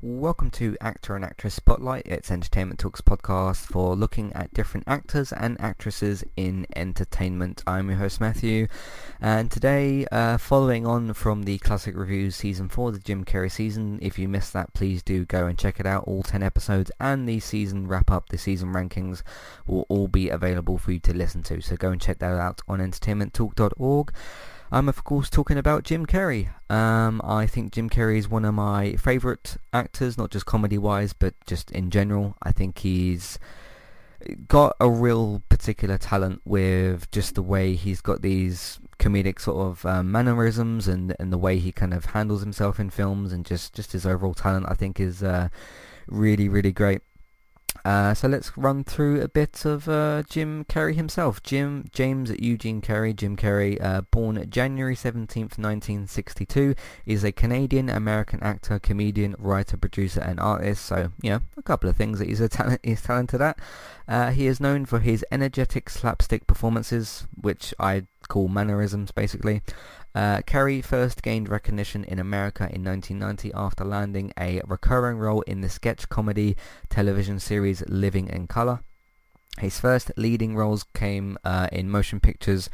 Welcome to Actor and Actress Spotlight. It's Entertainment Talks podcast for looking at different actors and actresses in entertainment. I'm your host Matthew, and today, uh, following on from the Classic Reviews Season 4, the Jim Carrey season, if you missed that, please do go and check it out. All 10 episodes and the season wrap-up, the season rankings, will all be available for you to listen to. So go and check that out on entertainmenttalk.org. I'm of course talking about Jim Carrey. Um, I think Jim Carrey is one of my favourite actors, not just comedy-wise, but just in general. I think he's got a real particular talent with just the way he's got these comedic sort of um, mannerisms and and the way he kind of handles himself in films and just just his overall talent. I think is uh, really really great. Uh, so let's run through a bit of uh, Jim Carrey himself. Jim James Eugene Carrey, Jim Carrey, uh, born January 17th, 1962, is a Canadian-American actor, comedian, writer, producer, and artist. So, you know, a couple of things that he's, a talent, he's talented at. Uh, he is known for his energetic slapstick performances, which I call mannerisms, basically. Uh, Carrey first gained recognition in America in 1990 after landing a recurring role in the sketch comedy television series Living in Color. His first leading roles came uh, in motion pictures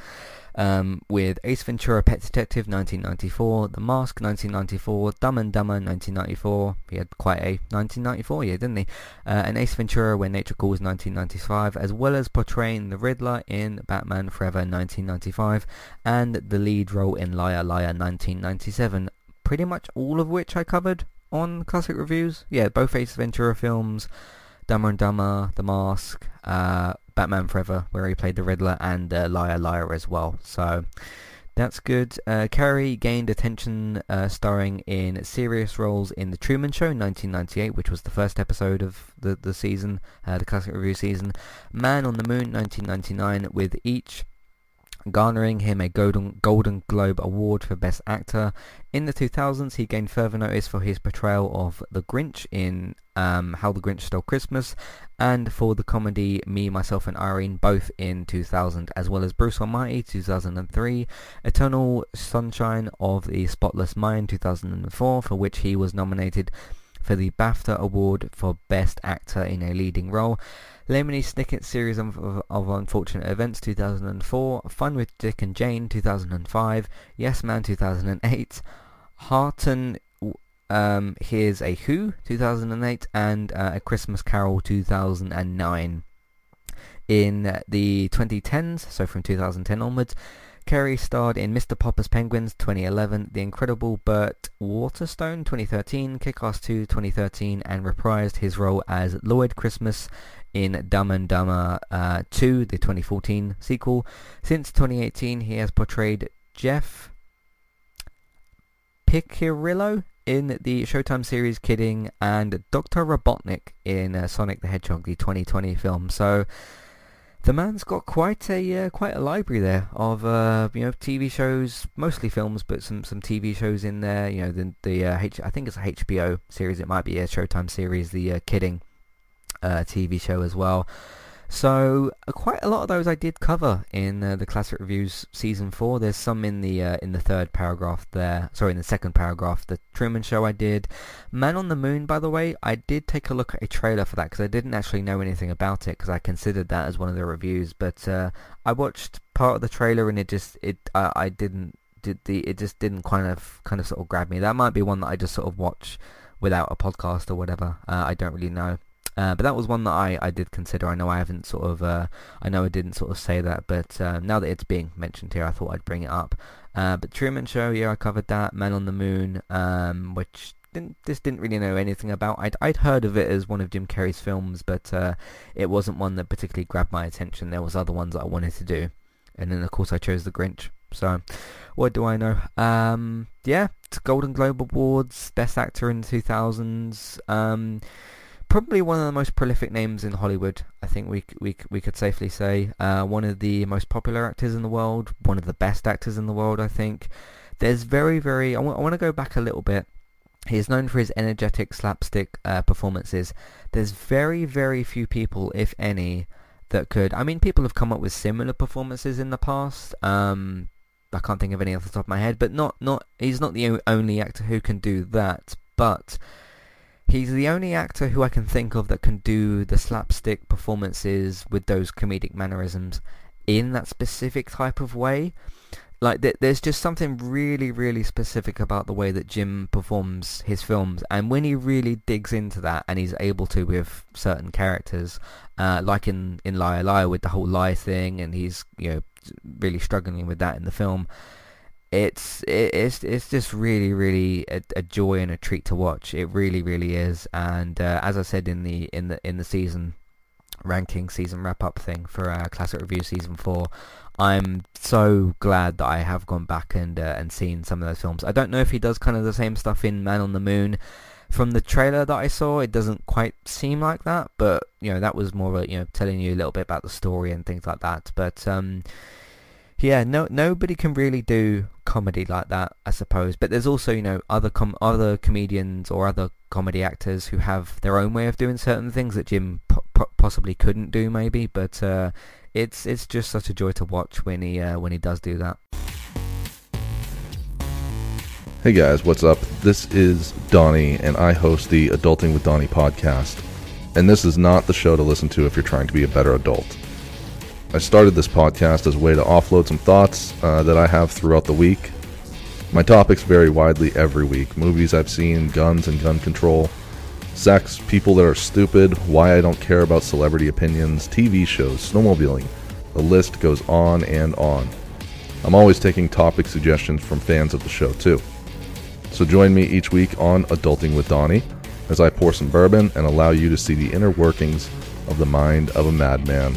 um, with Ace Ventura Pet Detective 1994, The Mask 1994, Dumb and Dumber 1994. He had quite a 1994 year, didn't he? Uh, and Ace Ventura When Nature Calls 1995, as well as portraying the Riddler in Batman Forever 1995 and the lead role in Liar Liar 1997. Pretty much all of which I covered on Classic Reviews. Yeah, both Ace Ventura films. Dumber and Dumber, The Mask, uh, Batman Forever, where he played the Riddler, and uh, Liar Liar as well. So that's good. Uh, Carrey gained attention uh, starring in serious roles in The Truman Show in 1998, which was the first episode of the, the season, uh, the Classic Review season. Man on the Moon 1999, with each garnering him a Golden, Golden Globe Award for Best Actor. In the 2000s, he gained further notice for his portrayal of the Grinch in um, How the Grinch Stole Christmas and for the comedy Me, Myself and Irene, both in 2000, as well as Bruce Almighty 2003, Eternal Sunshine of the Spotless Mind 2004, for which he was nominated for the BAFTA Award for Best Actor in a Leading Role. Lemony Snicket Series of, of, Unfortunate Events 2004, Fun with Dick and Jane 2005, Yes Man 2008, Horton um, Hears a Who 2008, and uh, A Christmas Carol 2009. In the 2010s, so from 2010 onwards, Carrey starred in Mr. Popper's Penguins 2011, The Incredible Burt Wonderstone 2013, Kick-Ass 2 2013, and reprised his role as Lloyd Christmas in Dumb and Dumber uh, 2, the 2014 sequel. Since 2018, he has portrayed Jeff Piccirillo in the Showtime series Kidding and Dr. Robotnik in uh, Sonic the Hedgehog, the 2020 film. So the man's got quite a uh, quite a library there of uh, you know TV shows, mostly films, but some some TV shows in there. You know the the uh, H- I think it's a HBO series. It might be a Showtime series, the uh, Kidding uh, TV show as well. So uh, quite a lot of those I did cover in uh, the classic reviews season four. There's some in the uh, in the third paragraph there. Sorry, in the second paragraph. The Truman Show I did. Man on the Moon, by the way, I did take a look at a trailer for that because I didn't actually know anything about it because I considered that as one of the reviews. But uh, I watched part of the trailer and it just it I I didn't did the it just didn't kind of kind of sort of grab me. That might be one that I just sort of watch without a podcast or whatever. Uh, I don't really know. Uh, but that was one that I, I did consider. I know I haven't sort of, uh, I know I didn't sort of say that, but uh, now that it's being mentioned here, I thought I'd bring it up. Uh, but Truman Show, yeah, I covered that. Man on the Moon, um, which didn't, just didn't really know anything about. I'd, I'd heard of it as one of Jim Carrey's films, but uh, it wasn't one that particularly grabbed my attention. There was other ones that I wanted to do. And then, of course, I chose The Grinch. So, what do I know? Um, yeah, Golden Globe Awards, Best Actor in the 2000s. Um, probably one of the most prolific names in Hollywood. I think we we we could safely say uh, one of the most popular actors in the world, one of the best actors in the world. I think there's very very. I want to go back a little bit. He is known for his energetic slapstick uh, performances. There's very very few people, if any, that could. I mean, people have come up with similar performances in the past. Um, I can't think of any off the top of my head, but not not. He's not the only actor who can do that, but he's the only actor who I can think of that can do the slapstick performances with those comedic mannerisms in that specific type of way. Like th- there's just something really, really specific about the way that Jim performs his films, and when he really digs into that, and he's able to with certain characters, uh, like in in Liar Liar with the whole lie thing, and he's you know really struggling with that in the film. It's it, it's it's just really really a, a, joy and a treat to watch. It really really is. And uh, as I said in the in the in the season ranking season wrap up thing for uh, Classic Review season four, I'm so glad that I have gone back and uh, and seen some of those films. I don't know if he does kind of the same stuff in Man on the Moon. From the trailer that I saw, it doesn't quite seem like that, but you know that was more of a, you know telling you a little bit about the story and things like that. But um, yeah, no, nobody can really do comedy like that, I suppose. But there's also, you know, other com- other comedians or other comedy actors who have their own way of doing certain things that Jim po- po- possibly couldn't do, maybe. But uh, it's it's just such a joy to watch when he uh, when he does do that. Hey guys, what's up? This is Donnie, and I host the Adulting with Donnie podcast. And this is not the show to listen to if you're trying to be a better adult. I started this podcast as a way to offload some thoughts uh, that I have throughout the week. My topics vary widely every week movies I've seen, guns and gun control, sex, people that are stupid, why I don't care about celebrity opinions, TV shows, snowmobiling. The list goes on and on. I'm always taking topic suggestions from fans of the show, too. So join me each week on Adulting with Donnie as I pour some bourbon and allow you to see the inner workings of the mind of a madman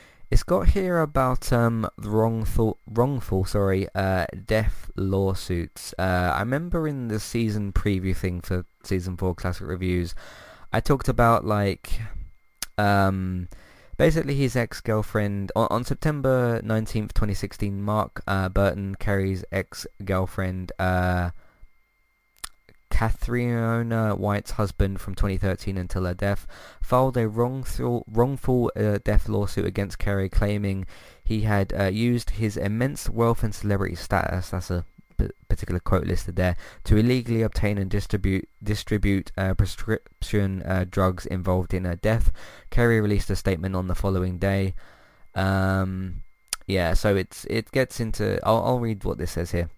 It's got here about um, wrongful, wrongful, sorry, uh, death lawsuits. Uh, I remember in the season preview thing for season four classic reviews, I talked about like um, basically his ex-girlfriend on, on September 19th 2016 Mark uh, Burton Carrey's ex-girlfriend Cathriona White's husband from 2013 until her death filed a wrongful, wrongful uh, death lawsuit against Carrey claiming he had uh, used his immense wealth and celebrity status that's a particular quote listed there to illegally obtain and distribute distribute uh, prescription uh, drugs involved in her death. Carrey released a statement on the following day. Um, yeah, so it's it gets into. I'll, I'll read what this says here.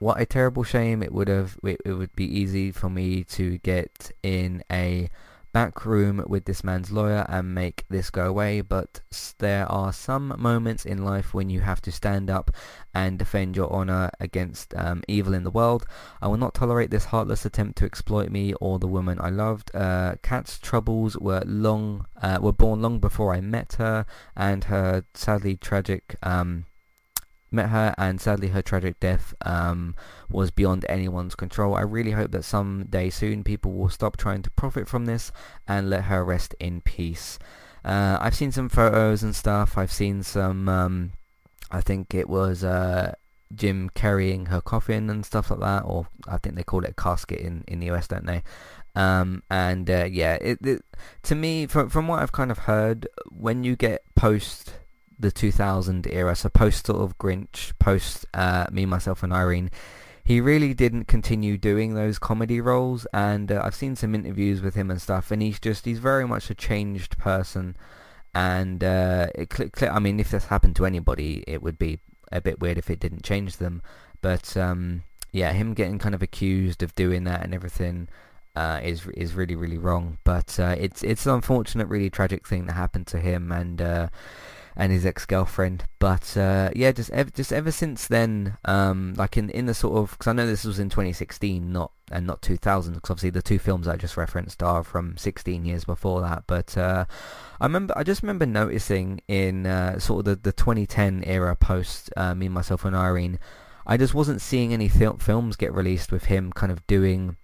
What a terrible shame! It would have it, it would be easy for me to get in a back room with this man's lawyer and make this go away, but there are some moments in life when you have to stand up and defend your honor against um, evil in the world. I will not tolerate this heartless attempt to exploit me or the woman I loved. Uh, Kat's troubles were long, uh, were born long before I met her, and her sadly tragic um, met her and sadly her tragic death um, was beyond anyone's control. I really hope that someday soon people will stop trying to profit from this and let her rest in peace. Uh, I've seen some photos and stuff. I've seen some, um, I think it was uh, Jim carrying her coffin and stuff like that, or I think they call it a casket in, in the US, don't they? Um, and uh, yeah, it, it, to me, from, from what I've kind of heard, when you get post the 2000 era, so post sort of Grinch, post uh, Me, Myself and Irene, he really didn't continue doing those comedy roles. And uh, I've seen some interviews with him and stuff and he's just, he's very much a changed person. And uh, it, I mean if this happened to anybody it would be a bit weird if it didn't change them. But um, yeah him getting kind of accused of doing that and everything uh, is is really really wrong. But uh, it's it's an unfortunate really tragic thing that happened to him. And uh, and his ex-girlfriend. But uh, yeah, just ever, just ever since then, um, like in in the sort of because I know this was in 2016, not and not 2000, because obviously the two films I just referenced are from 16 years before that. But uh, I remember, I just remember noticing in uh, sort of the, the 2010 era post uh, me, myself, and Irene, I just wasn't seeing any fil- films get released with him kind of doing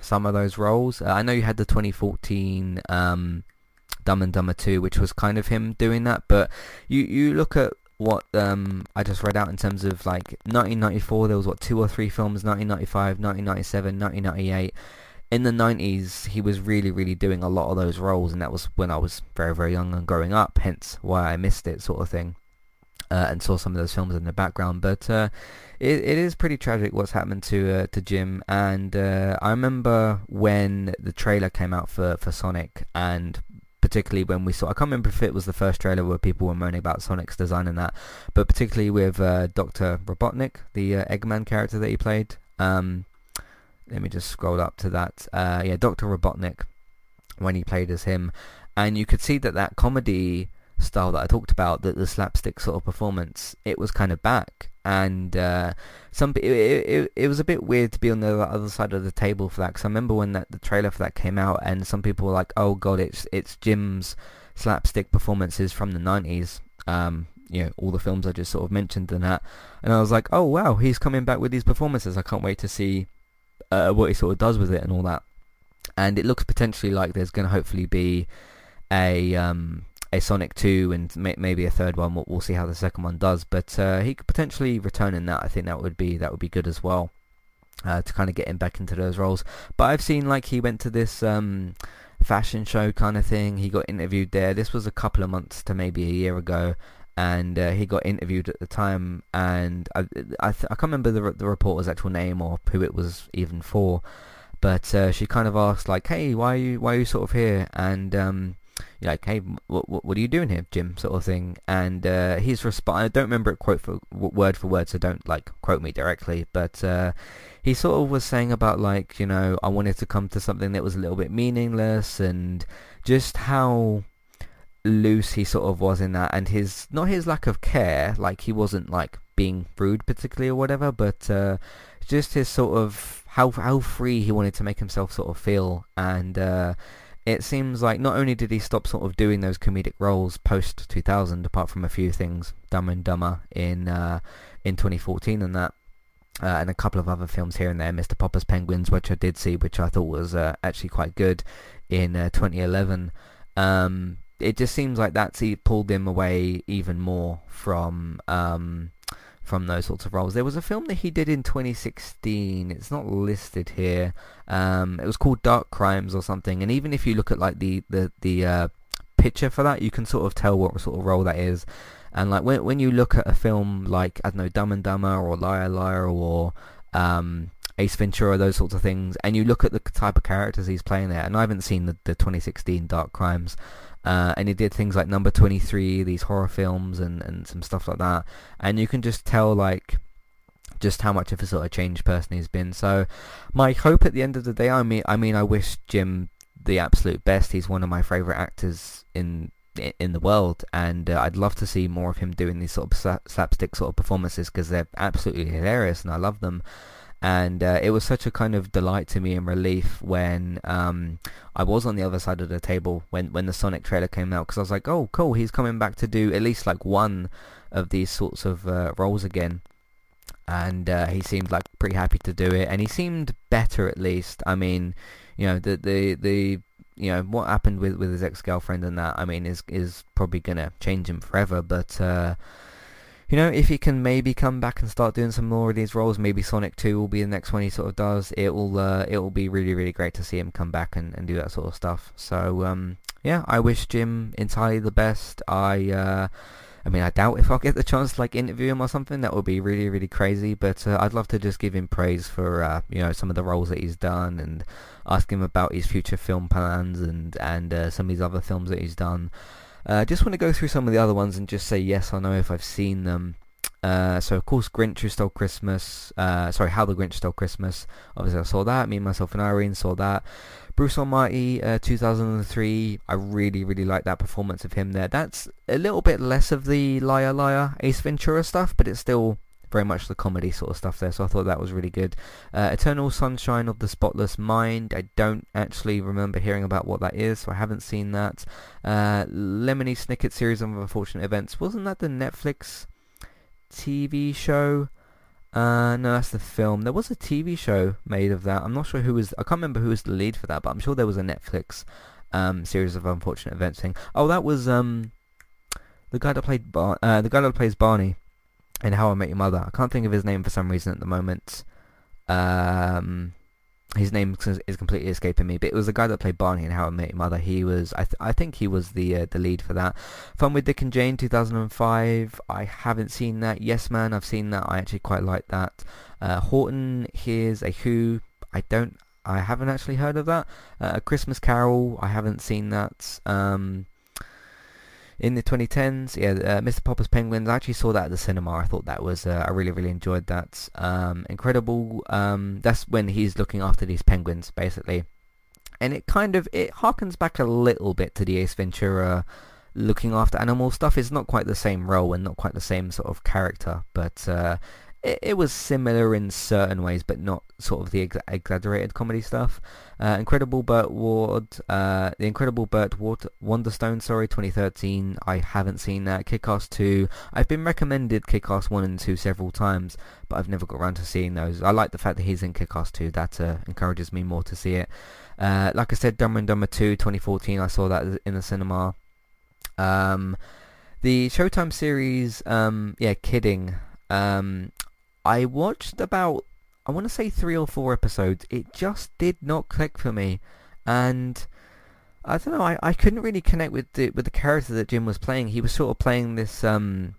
some of those roles. Uh, I know you had the 2014. Um, Dumb and Dumber 2, which was kind of him doing that. But you you look at what um, I just read out in terms of like 1994, there was what two or three films, 1995, 1997, 1998. In the 90s, he was really, really doing a lot of those roles, and that was when I was very, very young and growing up, hence why I missed it, sort of thing. Uh, and saw some of those films in the background. But uh, it, it is pretty tragic what's happened to uh, to Jim. And uh, I remember when the trailer came out for, for Sonic, and particularly when we saw, I can't remember if it was the first trailer where people were moaning about Sonic's design and that, but particularly with uh, Dr. Robotnik, the uh, Eggman character that he played. Um, let me just scroll up to that. Uh, yeah, Dr. Robotnik, when he played as him. And you could see that that comedy style that I talked about, that the slapstick sort of performance, it was kind of back and uh, some it, it, it was a bit weird to be on the other side of the table for that because I remember when that the trailer for that came out and some people were like, "Oh God, it's it's Jim's slapstick performances from the '90s." Um, you know, all the films I just sort of mentioned and that, and I was like, "Oh wow, he's coming back with these performances. I can't wait to see uh, what he sort of does with it and all that." And it looks potentially like there's going to hopefully be a um, a Sonic 2 and may, maybe a third one. We'll, we'll, see how the second one does. But uh, he could potentially return in that. I think that would be that would be good as well uh, to kind of get him back into those roles. But I've seen like he went to this um, fashion show kind of thing. He got interviewed there. This was a couple of months to maybe a year ago. And uh, he got interviewed at the time, and I I, th- I can't remember the the reporter's actual name or who it was even for, but uh, she kind of asked like, "Hey, why are you why are you sort of here?" And um, you're like, hey, what, what, what are you doing here, Jim, sort of thing. And uh, his response, I don't remember it quote for word for word, so don't like quote me directly, but uh, he sort of was saying about like, you know, I wanted to come to something that was a little bit meaningless and just how loose he sort of was in that and his not his lack of care like he wasn't like being rude particularly or whatever but uh, just his sort of how how free he wanted to make himself sort of feel. And uh, it seems like not only did he stop sort of doing those comedic roles post 2000, apart from a few things, Dumb and Dumber in uh, in 2014 and that, uh, and a couple of other films here and there, Mr. Popper's Penguins, which I did see, which I thought was uh, actually quite good in uh, 2011. Um, it just seems like that's he pulled him away even more from um, from those sorts of roles. There was a film that he did in 2016. It's not listed here. Um, it was called Dark Crimes or something. And even if you look at like the the the uh, picture for that, you can sort of tell what sort of role that is. And like when when you look at a film like I don't know Dumb and Dumber or Liar Liar or um, Ace Ventura, those sorts of things, and you look at the type of characters he's playing there. And I haven't seen the, the 2016 Dark Crimes, uh, and he did things like Number 23, these horror films, and, and some stuff like that. And you can just tell like just how much of a sort of changed person he's been. So my hope at the end of the day, I mean, I mean, I wish Jim the absolute best. He's one of my favorite actors in in the world, and uh, I'd love to see more of him doing these sort of slapstick sort of performances because they're absolutely hilarious, and I love them. And uh, it was such a kind of delight to me and relief when um, I was on the other side of the table when, when the Sonic trailer came out because I was like, oh, cool, he's coming back to do at least like one of these sorts of uh, roles again and uh, he seemed like pretty happy to do it, and he seemed better at least. I mean, you know, the the the you know what happened with with his ex girlfriend and that. I mean, is is probably gonna change him forever, but. You know, if he can maybe come back and start doing some more of these roles, maybe Sonic 2 will be the next one he sort of does. It will, uh, it will be really, really great to see him come back and, and do that sort of stuff. So, um, yeah, I wish Jim entirely the best. I, uh, I mean, I doubt if I'll get the chance to like interview him or something. That would be really, really crazy. But uh, I'd love to just give him praise for uh, you know some of the roles that he's done and ask him about his future film plans and and uh, some of these other films that he's done. I uh, just want to go through some of the other ones and just say yes or no if I've seen them. Uh, so of course, Grinch Who Stole Christmas. Uh, sorry, How the Grinch Stole Christmas. Obviously, I saw that. Me, myself, and Irene saw that. Bruce Almighty, uh, 2003. I really, really like that performance of him there. That's a little bit less of the liar, liar, Ace Ventura stuff, but it's still very much the comedy sort of stuff there. So I thought that was really good. Uh, Eternal Sunshine of the Spotless Mind. I don't actually remember hearing about what that is, so I haven't seen that. Uh, Lemony Snicket series of unfortunate events. Wasn't that the Netflix TV show? Uh, no, that's the film. There was a TV show made of that. I'm not sure who was. I can't remember who was the lead for that, but I'm sure there was a Netflix um, series of unfortunate events thing. Oh, that was um, the guy that played Bar- uh, the guy that plays Barney in How I Met Your Mother. I can't think of his name for some reason at the moment. Um, his name is completely escaping me, but it was the guy that played Barney in How I Met Your Mother. He was, I, th- I think he was the uh, the lead for that. Fun with Dick and Jane, 2005. I haven't seen that. Yes Man, I've seen that. I actually quite like that. Uh, Horton, here's a Who. I don't, I haven't actually heard of that. Uh, a Christmas Carol, I haven't seen that. Um, in the 2010s, yeah, uh, Mr. Popper's Penguins. I actually saw that at the cinema. I thought that was, uh, I really, really enjoyed that. Um, incredible. Um, that's when he's looking after these penguins, basically. And it kind of, it harkens back a little bit to the Ace Ventura looking after animal stuff. It's not quite the same role and not quite the same sort of character, but uh, it, it, was similar in certain ways, but not sort of the ex- exaggerated comedy stuff. Uh, Incredible Burt Ward, uh, the Incredible Burt Ward, Wonderstone, sorry, 2013. I haven't seen that. Kick-Ass 2. I've been recommended Kick-Ass 1 and 2 several times, but I've never got around to seeing those. I like the fact that he's in Kick-Ass 2. That uh, encourages me more to see it. Uh, like I said, Dumber and Dumber 2, 2014. I saw that in the cinema. Um, the Showtime series, um, yeah, kidding. Um, I watched about, I want to say three or four episodes. It just did not click for me. And I don't know, I, I couldn't really connect with the, with the character that Jim was playing. He was sort of playing this, um,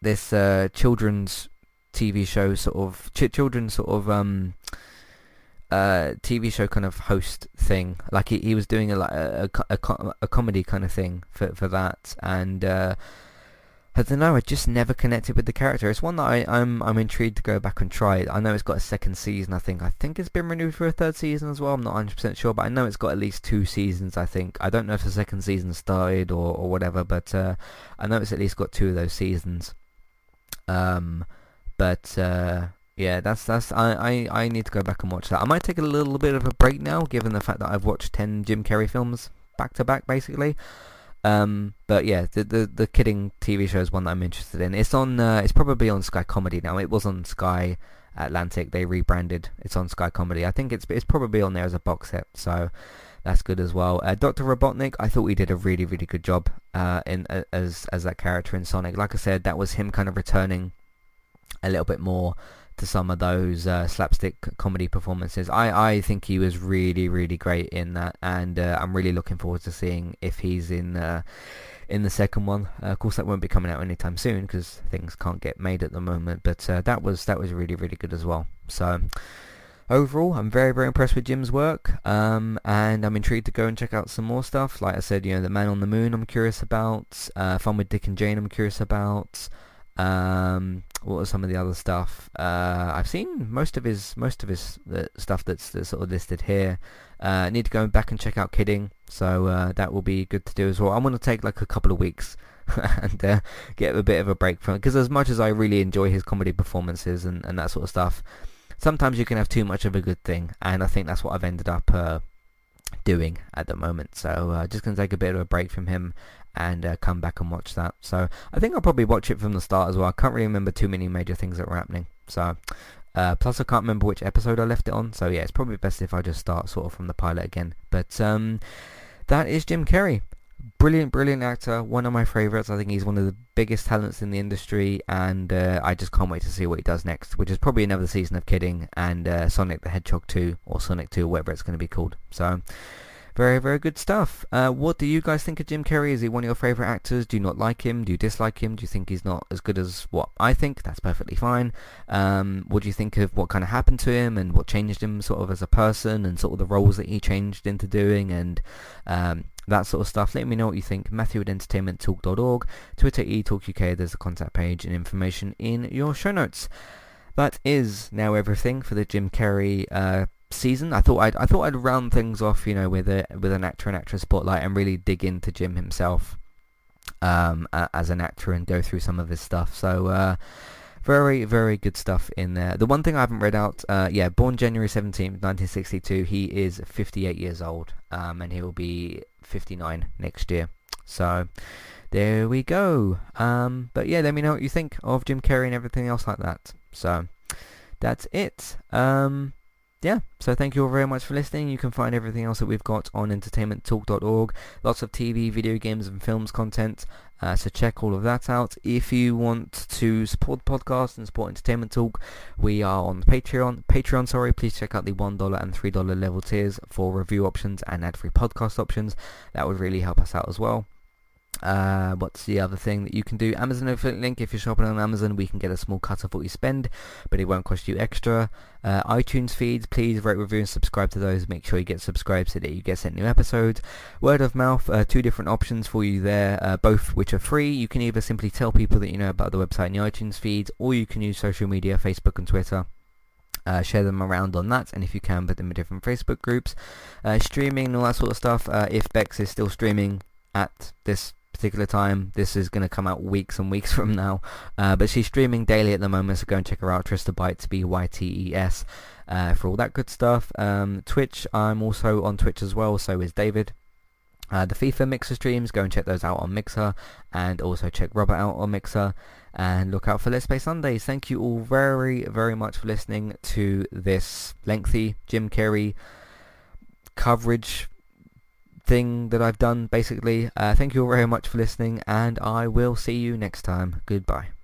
this, uh, children's TV show sort of, ch- children's sort of, um, uh, TV show kind of host thing. Like he, he was doing a, a, a, a comedy kind of thing for, for that. And, uh, I don't know. I just never connected with the character. It's one that I, am I'm, I'm intrigued to go back and try. I know it's got a second season. I think I think it's been renewed for a third season as well. I'm not 100 percent sure, but I know it's got at least two seasons. I think I don't know if the second season started or, or whatever, but uh, I know it's at least got two of those seasons. Um, but uh, yeah, that's that's I, I I need to go back and watch that. I might take a little bit of a break now, given the fact that I've watched ten Jim Carrey films back to back, basically. Um, but yeah, the, the the Kidding TV show is one that I'm interested in. It's on. Uh, it's probably on Sky Comedy now. It was on Sky Atlantic. They rebranded. It's on Sky Comedy. I think it's it's probably on there as a box set. So that's good as well. Uh, Doctor Robotnik, I thought he did a really really good job uh, in as as that character in Sonic. Like I said, that was him kind of returning a little bit more to some of those uh, slapstick comedy performances. I, I think he was really really great in that, and uh, I'm really looking forward to seeing if he's in uh, in the second one. Uh, of course, that won't be coming out anytime soon because things can't get made at the moment. But uh, that was that was really really good as well. So. Overall, I'm very, very impressed with Jim's work, um, and I'm intrigued to go and check out some more stuff. Like I said, you know, The Man on the Moon I'm curious about, uh, Fun with Dick and Jane I'm curious about, um, what are some of the other stuff? Uh, I've seen most of his most of his uh, stuff that's, that's sort of listed here. Uh, I need to go back and check out Kidding, so uh, that will be good to do as well. I'm going to take like a couple of weeks and uh, get a bit of a break from it because as much as I really enjoy his comedy performances and, and that sort of stuff, sometimes you can have too much of a good thing, and I think that's what I've ended up uh, doing at the moment. So uh, just going to take a bit of a break from him and uh, come back and watch that. So I think I'll probably watch it from the start as well. I can't really remember too many major things that were happening. So uh, plus I can't remember which episode I left it on. So yeah, it's probably best if I just start sort of from the pilot again. But um, that is Jim Carrey. Brilliant, brilliant actor. One of my favourites. I think he's one of the biggest talents in the industry, and uh, I just can't wait to see what he does next. Which is probably another season of Kidding and uh, Sonic the Hedgehog 2 or Sonic 2, whatever it's going to be called. So very, very good stuff. Uh, what do you guys think of Jim Carrey? Is he one of your favourite actors? Do you not like him? Do you dislike him? Do you think he's not as good as what I think? That's perfectly fine. Um, what do you think of what kind of happened to him and what changed him sort of as a person and sort of the roles that he changed into doing and um, that sort of stuff. Let me know what you think. Matthew at entertainmenttalk.org, Twitter eTalkUK, there's a contact page and information in your show notes. That is now everything for the Jim Carrey uh, season. I thought I'd I thought I'd round things off, you know, with a with an actor and actress spotlight and really dig into Jim himself um, as an actor and go through some of his stuff. So uh, very very good stuff in there. The one thing I haven't read out, uh, yeah, born January seventeenth, nineteen sixty two. He is fifty eight years old, um, and he will be fifty nine next year. So. There we go. Um, but yeah, let me know what you think of Jim Carrey and everything else like that. So that's it. Um, yeah, so thank you all very much for listening. You can find everything else that we've got on entertainmenttalk.org. Lots of TV, video games and films content. Uh, so check all of that out. If you want to support the podcast and support Entertainment Talk, we are on Patreon. Patreon, sorry. Please check out the $1 and $3 level tiers for review options and ad-free podcast options. That would really help us out as well. Uh, what's the other thing that you can do? Amazon affiliate link. If you're shopping on Amazon, we can get a small cut of what you spend, but it won't cost you extra. Uh, iTunes feeds, please rate, review, and subscribe to those. Make sure you get subscribed so that you get sent new episodes. Word of mouth, uh, two different options for you there, uh, both which are free. You can either simply tell people that you know about the website and the iTunes feeds, or you can use social media, Facebook and Twitter. Uh, share them around on that, and if you can, put them in different Facebook groups. Uh, streaming and all that sort of stuff. Uh, if Bex is still streaming at this particular time. This is going to come out weeks and weeks from now. Uh, but she's streaming daily at the moment, so go and check her out. Trista Bytes, B-Y-T-E-S, uh, for all that good stuff. Um, Twitch, I'm also on Twitch as well, so is David. Uh, the FIFA Mixer streams, go and check those out on Mixer, and also check Robert out on Mixer, and look out for Let's Play Sundays. Thank you all very, very much for listening to this lengthy Jim Carrey coverage thing that I've done basically. Uh, thank you all very much for listening and I will see you next time. Goodbye.